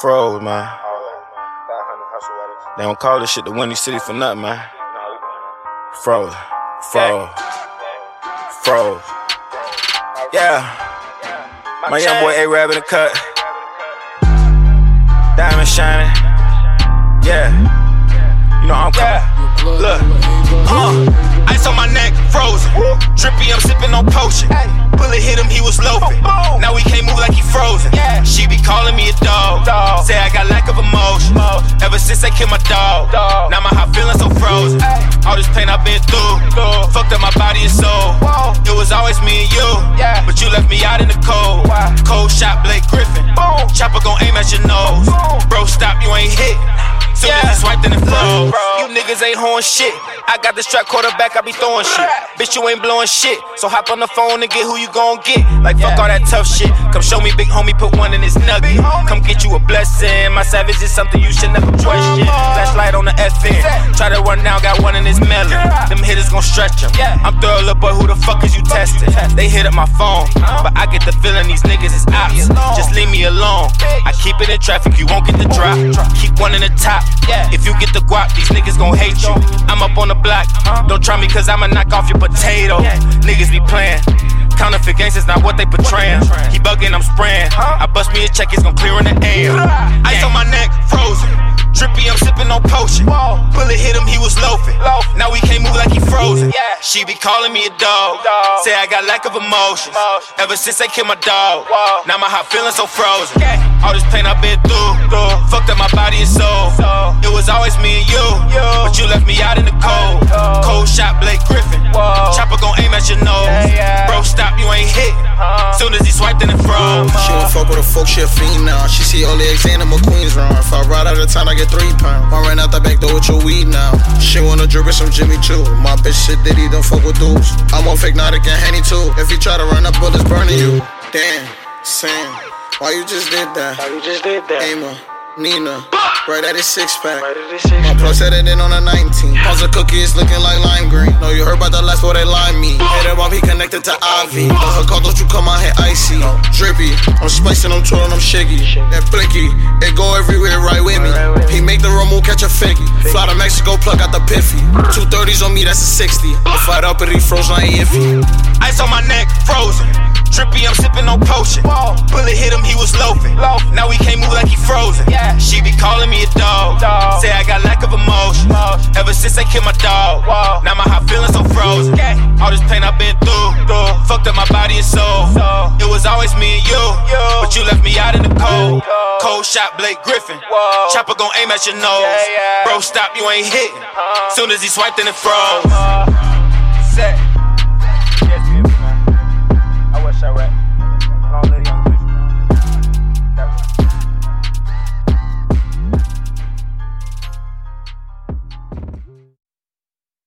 Froze, man. All that. 500 hustle edits. They don't call this shit the Windy City for nothing, man. You know how we come, Froze. Froze. Froze. Yeah. My young boy A-Rab in the cut. Diamond shining. Yeah. You know I'm coming. Look. Uh, ice on my neck, frozen. Drippy, I'm sipping on potion. Bullet hit him, he was loafing. Now he can't move like he frozen. She be calling me a dog. Say I got lack of emotion. Ever since they killed my dog. Now my heart feeling so frozen. All this pain I've been through. Fucked up my body and soul. It was always me and you. But you left me out in the cold. Cold shot, Blake Griffin. Chopper gon' aim at your nose. Bro, stop, you ain't hit. Soon as he swiped in the flow. Niggas ain't hoeing shit. I got the strap quarterback, I be throwing shit. Bitch, you ain't blowing shit. So hop on the phone and get who you gon' get. Like fuck all that tough shit. Come show me big homie, put one in his nugget. Come get you a blessing. My savage is something you should never question. Flashlight on the FN. Try to run down, got one in his melon. Them hitters gon' stretch him. I'm thorough, boy, who the fuck is you testing? They hit up my phone, but I get the feeling these niggas is ops. Just leave me alone. I keep it in traffic, you won't get the drop. Keep one in the top. If you get the guap, gon' hate you. I'm up on the block. Don't try me, cause I'ma knock off your potato. Niggas be playing. Counterfeit gangsters not what they portrayin'. He bugging, I'm spraying. I bust me a check, it's gon' clear in the air. Ice on my neck, frozen. Drippy, I'm sipping on potion. Bullet hit him, he was loafing. Now he can't move like he frozen. She be calling me a dog. Say I got lack of emotions. Ever since they killed my dog. Now my heart feeling so frozen. All this pain I've been through. Fucked up my body and soul. It was always me and you. But you left me out in the cold. Cold shot, Blake Griffin. Chopper gon' aim at your nose. Bro, stop, you ain't hit. Soon as he swiped in the froze. She don't fuck with a folk, she a fiend now. She see all the Alexander McQueen's run. If I ride out of town, I get three pounds. I ran out the back door with your weed now. She wanna drip with some Jimmy too. My bitch shit Diddy don't fuck with dudes. I'm on fake Nautic and Henny too. If you try to run up, bullets burning you. Damn, Sam, why you just did that? Why you just did that? Ama, Nina, right at his six pack. My plug set it in on a 19. Pause the cookies looking like lime green. No, you heard about the last boy they line me. Hit him up, he connected to Ivy. But her call, don't you come out here icy. Drippy, I'm spicing, I'm twirling, I'm shiggy. That blicky, it go everywhere right with me. He make the rumble, catch a figgy. Fly to Mexico, plug out the piffy. Two thirties on me, that's a 60. I fight up, but he frozen, I ain't iffy. Ice on my neck, frozen. Drippy, I'm sipping on potion. Bullet hit him, he was loafing. Now he can't move like he frozen. She be calling me a dog. Say I got lack of emotion. Ever since I killed my dog. Now my heart feeling so frozen. All this pain I've been through. Fucked up my body and soul. It was always me and you. But you left me out in the cold. Cold shot, Blake Griffin. Chopper gon' aim at your nose. Bro, stop, you ain't hitting. Soon as he swiped in the froze.